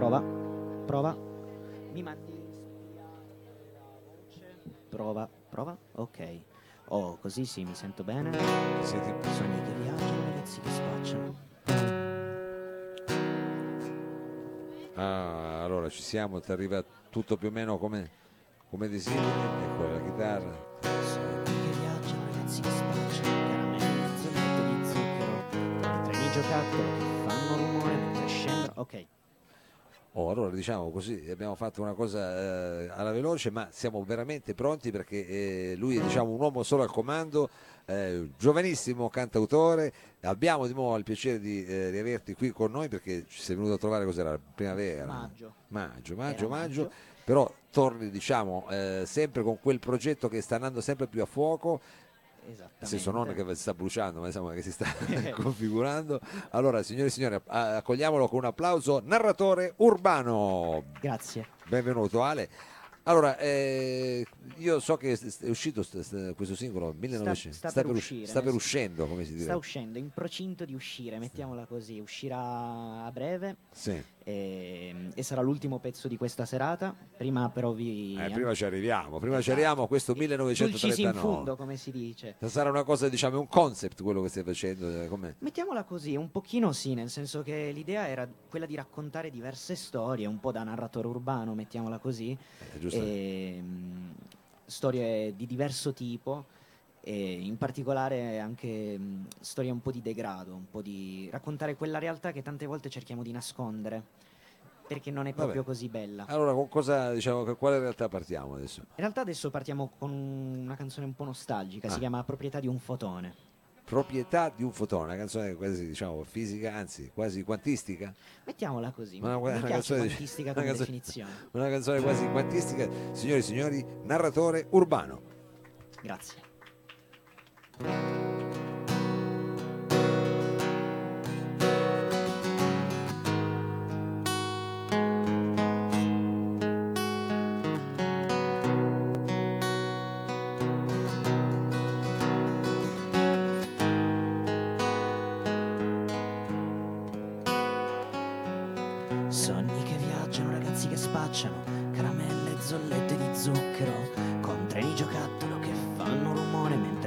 Prova. Prova. Mi mandi spiare la voce. Prova. Prova. Ok. Oh, così sì, mi sento bene. Siete- Sogni che viaggiano, ragazzi che spacciano. Ah, allora ci siamo, ti arriva tutto più o meno come, come desideri. Ecco la chitarra. Sogni che viaggiano, ragazzi che spacciano. Caramelle, zollette di zucchero. Treni giocattolo che fanno rumore mentre scendono. Ok. Oh, allora diciamo così, abbiamo fatto una cosa eh, alla veloce, ma siamo veramente pronti perché eh, lui è diciamo, un uomo solo al comando, eh, giovanissimo cantautore. Abbiamo di nuovo il piacere di eh, riaverti qui con noi perché ci sei venuto a trovare cos'era? Primavera? Maggio. Maggio, maggio, maggio. maggio. Però torni diciamo eh, sempre con quel progetto che sta andando sempre più a fuoco, Esattamente. nel senso non che si sta bruciando, ma insomma che si sta configurando. Allora, signore e signori, accogliamolo con un applauso. Narratore urbano. Grazie. Benvenuto Ale. Allora, eh, io so che è uscito st- st- questo singolo 1900, sta per usci- uscire, sta per uscendo, come si dice. Sta uscendo, in procinto di uscire, mettiamola così. Uscirà a breve Sì. E, e sarà l'ultimo pezzo di questa serata. Prima però vi... Eh, prima ci arriviamo, prima ci Esatto. arriviamo a questo Dulcis in 1939. fundo, come si dice. Sarà una cosa, diciamo, un concept quello che stai facendo, eh, com'è? Mettiamola così, un pochino sì, nel senso che l'idea era quella di raccontare diverse storie, un po' da narratore urbano, mettiamola così, Eh, e, mh, storie di diverso tipo e in particolare anche mh, storie un po' di degrado, un po' di raccontare quella realtà che tante volte cerchiamo di nascondere perché non è Vabbè. proprio così bella. Allora, con cosa, diciamo, con quale realtà partiamo adesso? In realtà adesso partiamo con un- una canzone un po' nostalgica, Ah. si chiama Proprietà di un fotone. Proprietà di un fotone, una canzone quasi, diciamo, fisica, anzi, quasi quantistica. Mettiamola così, Una- una piace canzone quantistica una come canzone- definizione. Una canzone quasi quantistica. Signori e signori, narratore urbano. Grazie. Sogni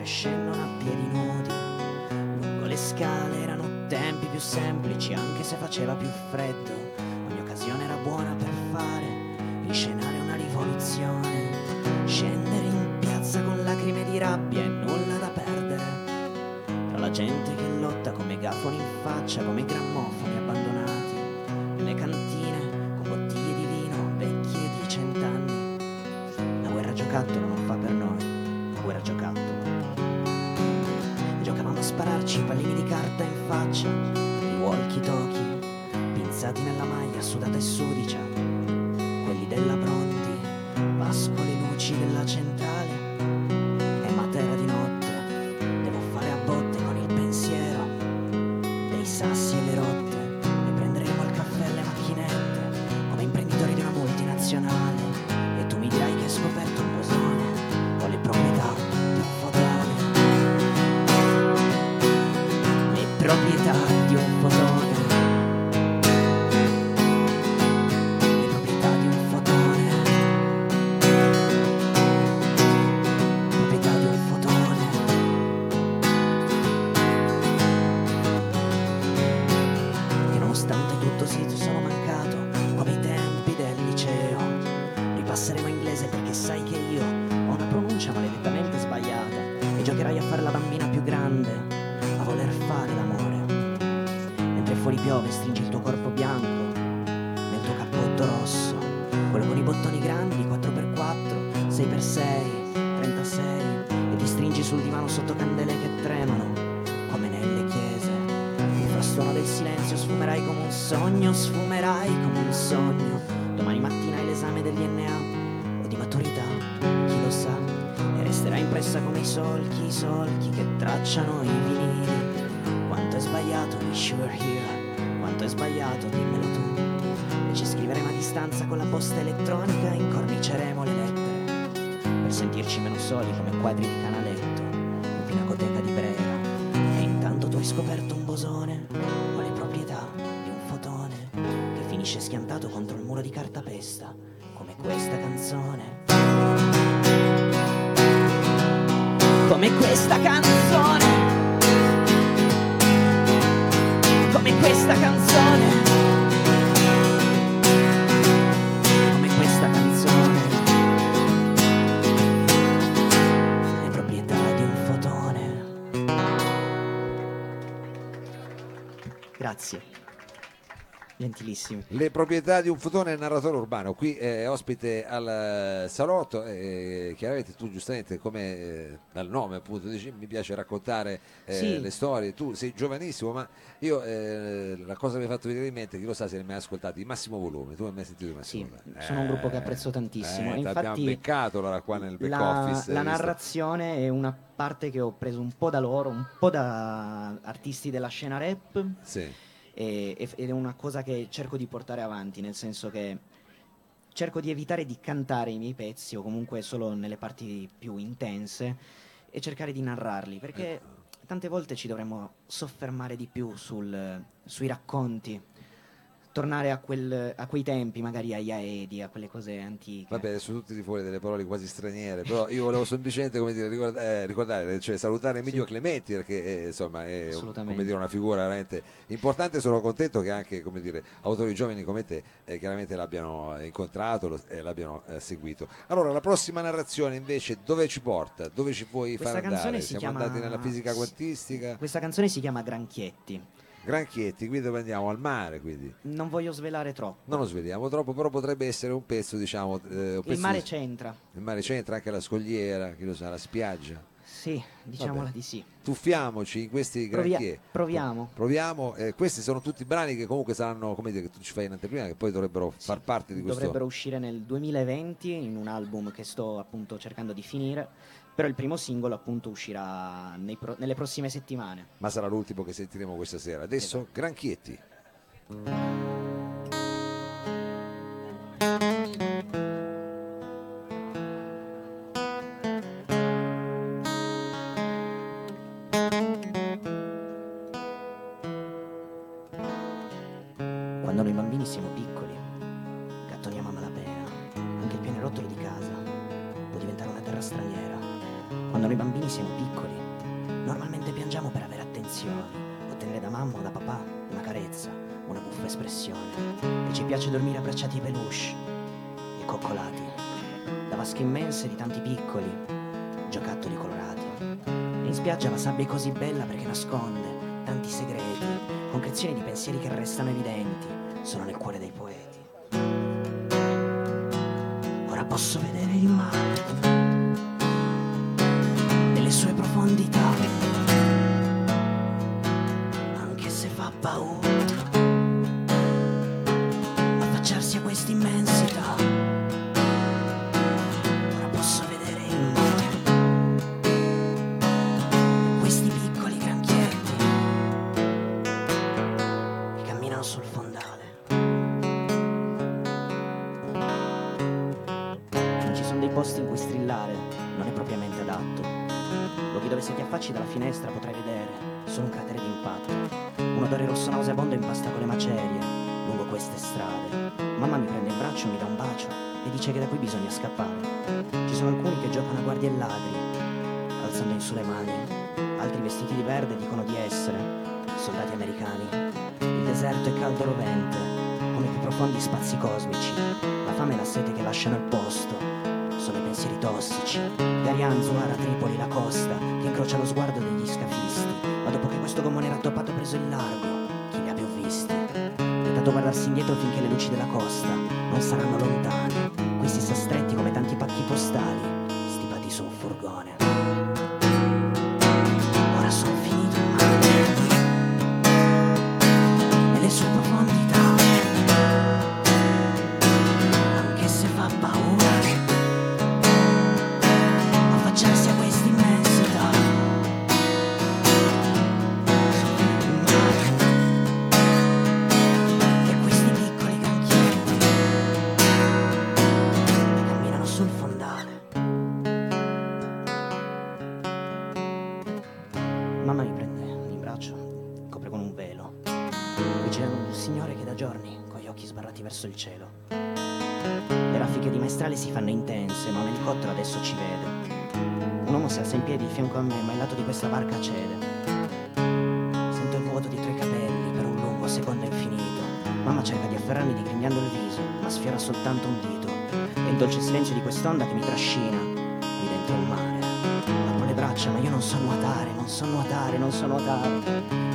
mentre scendono a piedi nudi. Lungo le scale erano tempi più semplici, anche se faceva più freddo. Ogni occasione era buona per fare, inscenare una rivoluzione, scendere in piazza con lacrime di rabbia e nulla da perdere. Tra la gente che lotta come gafoni in faccia, come grammofoni sudicia, quelli della Bronti, impressa come i solchi, i solchi che tracciano i vinili. Quanto è sbagliato, wish you were here, quanto è sbagliato, dimmelo tu. E ci scriveremo a distanza con la posta elettronica e incorniceremo le lettere per sentirci meno soli come quadri di canaletto in pinacoteca di Brera. E intanto tu hai scoperto un bosone o le proprietà di un fotone che finisce schiantato contro il muro di cartapesta, come questa canzone. Come questa canzone. Come questa canzone. Come questa canzone. Le proprietà di un fotone. Grazie. Gentilissimi. Le proprietà di un fotone narratore urbano, qui è ospite al eh, salotto, e chiaramente tu giustamente come eh, dal nome appunto dici mi piace raccontare eh, Sì. le storie, tu sei giovanissimo ma io eh, la cosa che mi ha fatto venire in mente, chi lo sa se ne hai mai ascoltati, il massimo volume, tu hai mai sentito il massimo Sì, volume? sono un gruppo che apprezzo tantissimo, Eh, e ti abbiamo infatti beccato allora qua nel back La, office. la hai narrazione è una parte che ho preso un po' da loro, un po' da artisti della scena rap Sì. E- ed è una cosa che cerco di portare avanti, nel senso che cerco di evitare di cantare i miei pezzi o comunque solo nelle parti più intense e cercare di narrarli, perché tante volte ci dovremmo soffermare di più sul- sui racconti, tornare a, quel- a quei tempi, magari agli Aedi, a quelle cose antiche. Vabbè, adesso tutti fuori delle parole quasi straniere, però io volevo semplicemente come dire, ricorda- eh, ricordare, cioè salutare Emilio Clementi perché eh, insomma è un- dire, una figura veramente importante. Sono contento che anche come dire, autori giovani come te eh, chiaramente l'abbiano incontrato lo- e l'abbiano eh, seguito. Allora, la prossima narrazione invece dove ci porta? Dove ci puoi Questa far andare? si Siamo chiama- andati nella fisica quantistica? Questa canzone si chiama Granchietti. Granchietti, qui dove andiamo? Al mare, quindi. Non voglio svelare troppo. Non lo sveliamo troppo, però potrebbe essere un pezzo, diciamo. eh, un Il pezzo mare di- c'entra. Il mare c'entra anche la scogliera, chi lo sa, la spiaggia. Sì, diciamola Vabbè. di sì. Tuffiamoci in questi Provia- proviamo. Proviamo, eh, questi sono tutti brani che comunque saranno, come dire, che tu ci fai in anteprima, che poi dovrebbero far parte di questo. Dovrebbero uscire nel 2020 in un album che sto appunto cercando di finire, però il primo singolo appunto uscirà pro- nelle prossime settimane. Ma sarà l'ultimo che sentiremo questa sera. Adesso, Esatto. Granchietti. Piccoli giocattoli colorati. In spiaggia la sabbia è così bella perché nasconde tanti segreti, concrezioni di pensieri che restano evidenti, sono nel cuore dei poeti. Ora posso vedere il mare nelle sue profondità, anche se fa paura Posti in cui strillare, non è propriamente adatto. Luoghi dove se ti affacci dalla finestra potrai vedere solo un cratere d'impatto. Un odore rosso nauseabondo impasta con le macerie lungo queste strade. Mamma mi prende in braccio, mi dà un bacio e dice che da qui bisogna scappare. Ci sono alcuni che giocano a guardie e ladri, alzando in su le mani. Altri vestiti di verde dicono di essere soldati americani. Il deserto è caldo rovente, come i più profondi spazi cosmici. La fame e la sete che lasciano il posto tossici. Darian, Zuara, Tripoli, la costa, che incrocia lo sguardo degli scafisti. Ma dopo che questo gommone rattoppato ha preso il largo, chi ha più visti? Tentato guardarsi indietro finché le luci della costa non saranno lontane. Verso il cielo. Le raffiche di maestrale si fanno intense, ma un elicottero adesso ci vede. Un uomo si alza in piedi di fianco a me, ma il lato di questa barca cede. Sento il vuoto dietro i capelli per un lungo secondo infinito. Mamma cerca di afferrarmi digrignando il viso, ma sfiora soltanto un dito. E il dolce silenzio di quest'onda che mi trascina lì dentro il mare. Apro le braccia, ma io non so nuotare, non so nuotare, non so nuotare.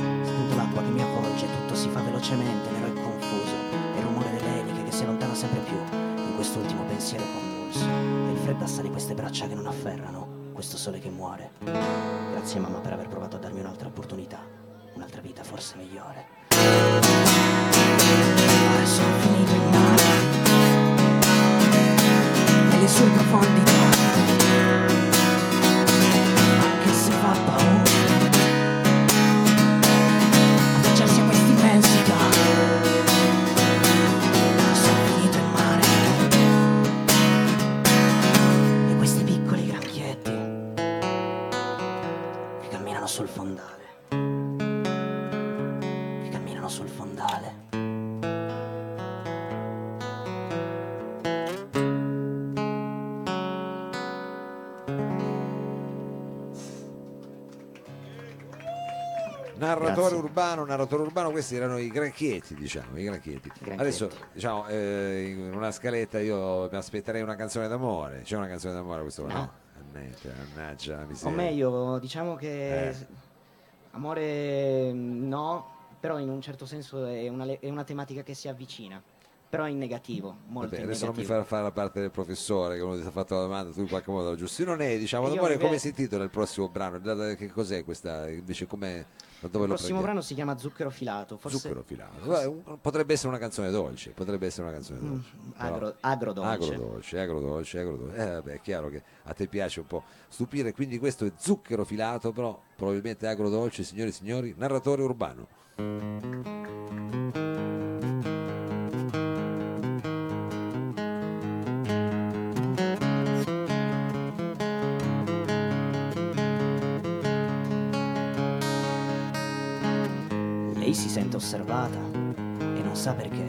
Assale queste braccia che non afferrano, questo sole che muore. Grazie mamma per aver provato a darmi un'altra opportunità, un'altra vita forse migliore. Ora sono finito in mare, nelle sue profondità, sul fondale, che camminano sul fondale. Narratore Grazie. urbano, narratore urbano, questi erano i granchietti, diciamo, i granchietti. Granchietti. Adesso, diciamo, eh, in una scaletta io mi aspetterei una canzone d'amore. C'è una canzone d'amore questo? No. No. Mannaggia, mannaggia la O miseria. meglio, diciamo che Eh. amore mm, no, però in un certo senso è una, è una tematica che si avvicina, però in negativo, molto Vabbè, adesso non mi negativo. fare la parte del professore che uno ti ha fatto la domanda, tu in qualche modo la giusti. Non è, diciamo, invece- come si intitola il prossimo brano? Che cos'è questa? Invece come Il prossimo prendiamo? brano si chiama Zucchero filato, forse Zucchero filato. Potrebbe essere una canzone dolce, potrebbe essere una canzone Mm, dolce. Però- agro- agrodolce. Agrodolce, agrodolce, agrodolce. Eh, vabbè, è chiaro che a te piace un po' stupire, quindi questo è zucchero filato, però probabilmente agrodolce, signori e signori, narratore urbano. Lei si sente osservata e non sa perché.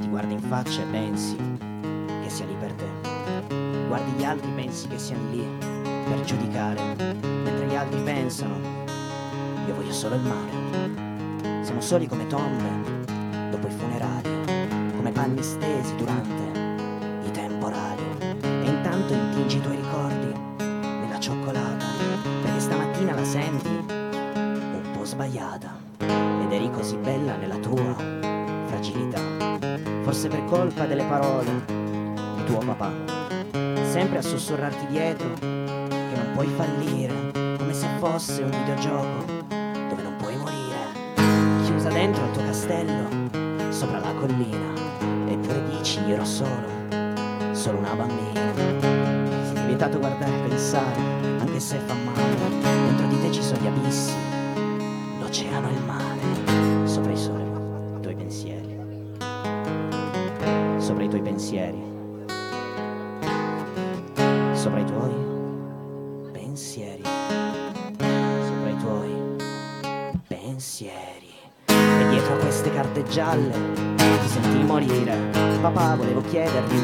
Ti guarda in faccia e pensi che sia lì per te. Guardi gli altri, pensi che siano lì per giudicare, mentre gli altri pensano, io voglio solo il mare. Siamo soli come tombe dopo i funerali, come panni stesi durante i temporali. E intanto intingi i tuoi ricordi nella cioccolata, perché stamattina la senti un po' sbagliata così bella nella tua fragilità. Forse per colpa delle parole di tuo papà, sempre a sussurrarti dietro che non puoi fallire, come se fosse un videogioco dove non puoi morire. Chiusa dentro il tuo castello, sopra la collina, eppure dici io ero solo, solo una bambina. Sei vietato guardare e pensare, anche se fa male, dentro di te ci sono gli abissi l'oceano e il mare, pensieri, sopra i tuoi pensieri, sopra i tuoi pensieri. E dietro a queste carte gialle ti senti morire. Papà, volevo chiederti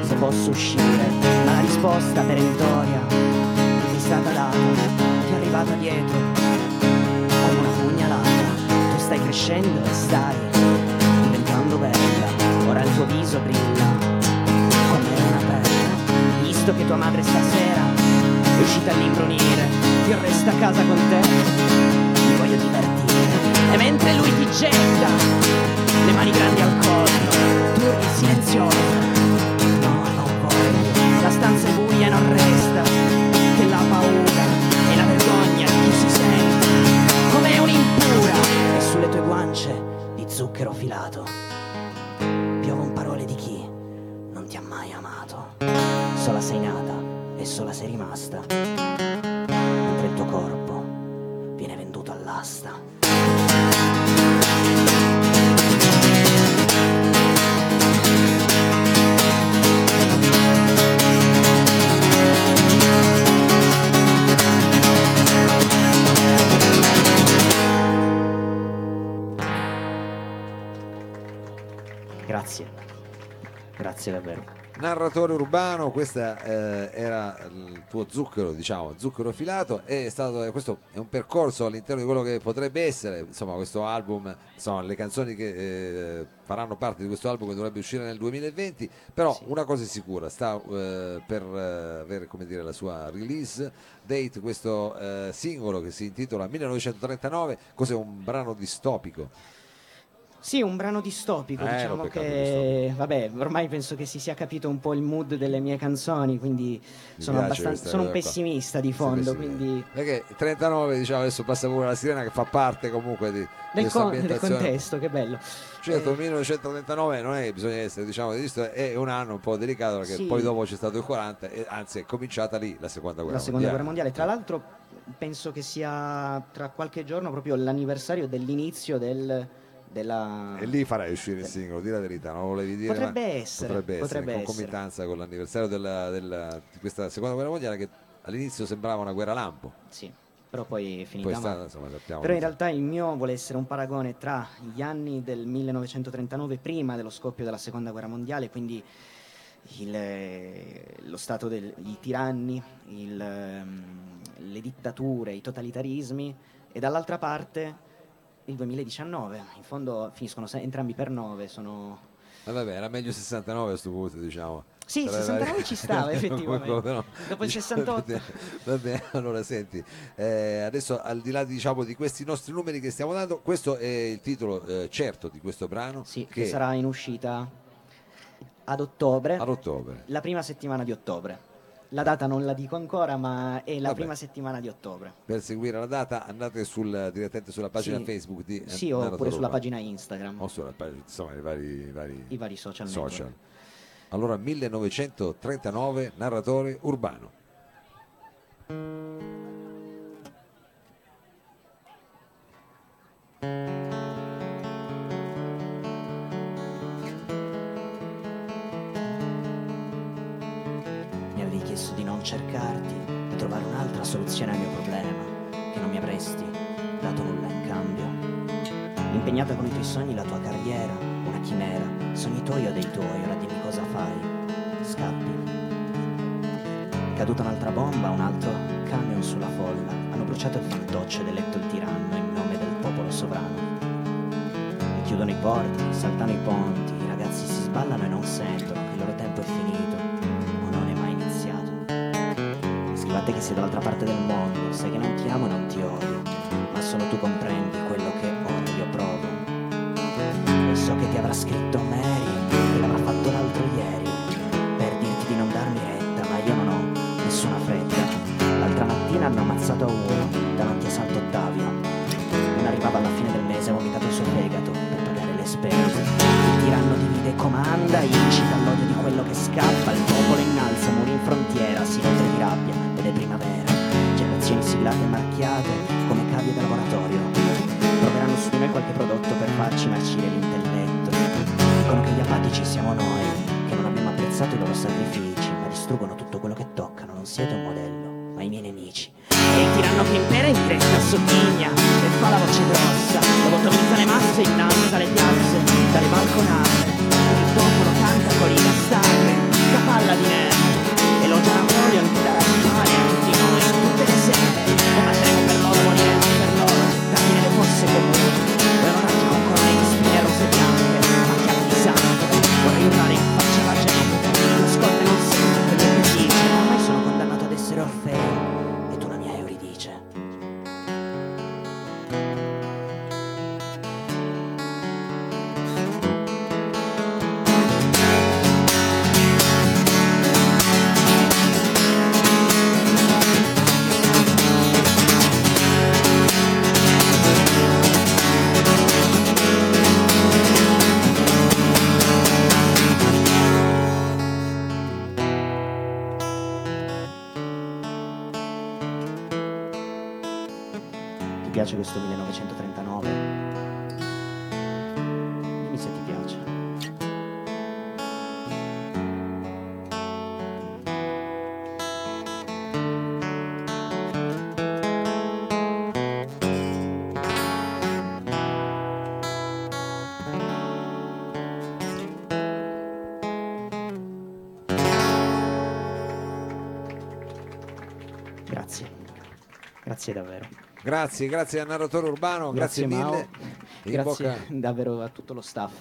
se posso uscire, ma la risposta perentoria ti è stata data, ti è arrivata dietro come una pugnalata. Tu stai crescendo e stai diventando bella. Ora il tuo viso brilla come una perla. Visto che tua madre stasera è uscita all'imbrunire, io resto a casa con te, mi voglio divertire. E mentre lui ti getta le mani grandi al collo, tu urli silenzioso. No, non voglio. La stanza è buia e non resta Grazie davvero. narratore urbano, questo era il tuo zucchero, diciamo, zucchero filato, è stato, questo è un percorso all'interno di quello che potrebbe essere, insomma, questo album, insomma, le canzoni che eh, faranno parte di questo album che dovrebbe uscire nel 2020, però Sì. una cosa è sicura, sta eh, per eh, avere, come dire, la sua release date, questo eh, singolo che si intitola 1939, cos'è un brano distopico? Sì, un brano distopico, Eh, diciamo che vabbè, ormai penso che si sia capito un po' il mood delle mie canzoni, quindi sono, piace abbastanza, sono un cosa qua? pessimista di fondo, sì, quindi Perché 39, diciamo, adesso passa pure la sirena che fa parte comunque di del, con- del contesto, che bello. Certo, Eh, 1939 non è che bisogna essere, diciamo, visto, è un anno un po' delicato perché Sì. poi dopo c'è stato il 40 e anzi è cominciata lì la seconda guerra la seconda guerra mondiale. mondiale, tra l'altro penso che sia tra qualche giorno proprio l'anniversario dell'inizio del, della... E lì farai uscire il singolo, di la verità, non volevi dire? Potrebbe essere, potrebbe essere potrebbe in concomitanza con l'anniversario della- della- di questa seconda guerra mondiale che all'inizio sembrava una guerra lampo, Sì, però poi è finita poi stata, insomma, sappiamo. Però in realtà il mio vuole essere un paragone tra gli anni del 1939, prima dello scoppio della seconda guerra mondiale, quindi il, eh, lo stato dei tiranni, il, ehm, le dittature, i totalitarismi, e dall'altra parte il 2019. In fondo finiscono entrambi per 9, sono... Ma vabbè, era meglio 69 a questo punto, diciamo. Sì, le 69 varie- ci stava, effettivamente. No? Dopo il 68. Va bene, allora senti, eh, adesso al di là diciamo, di questi nostri numeri che stiamo dando, questo è il titolo eh, certo di questo brano Sì, che che sarà in uscita ad ottobre, ad ottobre. la prima settimana di ottobre. La data non la dico ancora, ma è la Vabbè. prima settimana di ottobre. Per seguire la data andate sul, direttamente sulla pagina Sì. Facebook di Sì, Narratore oppure sulla Urbano. pagina Instagram, o sulla pagina, insomma, i vari, i vari i vari social network. social. Allora 1939 narratore urbano. Soluzione al mio problema, che non mi avresti dato nulla in cambio. Impegnata con i tuoi sogni, la tua carriera, una chimera, sogni tuoi o dei tuoi, ora dimmi cosa fai. Scappi. Caduta un'altra bomba, un altro camion sulla folla. Hanno bruciato il fantoccio ed eletto il tiranno in nome del popolo sovrano. E chiudono i porti, saltano i ponti, i ragazzi si sballano e non sentono Scrivate che sei dall'altra parte del mondo, sai che non ti amo e non ti odio, ma solo tu comprendi quello che ora io provo. E so che ti avrà scritto Mary, che l'avrà fatto l'altro ieri, per dirti di non darmi retta, ma io non ho nessuna fretta. L'altra mattina hanno ammazzato uno davanti a Santo Ottavio. Non arrivava alla fine del mese, ha vomitato il suo fegato per pagare le spese. Il tiranno divide e comanda, incita piace questo 1939? Dimmi se ti piace. Grazie. Grazie davvero. Grazie, grazie al narratore urbano, grazie, Mao. mille. Grazie davvero a tutto lo staff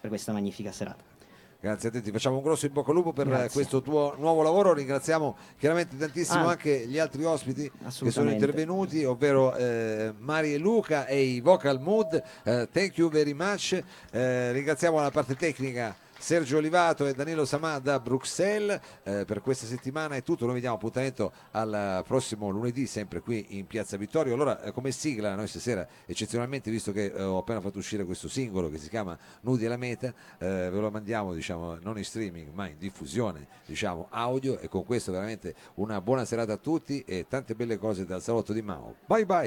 per questa magnifica serata. Grazie a te, ti facciamo un grosso in bocca al lupo per Grazie. questo tuo nuovo lavoro. Ringraziamo chiaramente tantissimo Ah. anche gli altri ospiti che sono intervenuti, ovvero eh, Mari e Luca e i Vocal Mood. Eh, thank you very much. Eh, ringraziamo la parte tecnica. Sergio Olivato e Danilo Samà da Bruxelles. Eh, per questa settimana è tutto, noi vi diamo appuntamento al prossimo lunedì sempre qui in Piazza Vittorio. Allora eh, come sigla noi stasera eccezionalmente visto che eh, ho appena fatto uscire questo singolo che si chiama Nudi alla meta eh, ve lo mandiamo diciamo non in streaming ma in diffusione diciamo audio. E con questo veramente una buona serata a tutti e tante belle cose dal salotto di Mao. Bye bye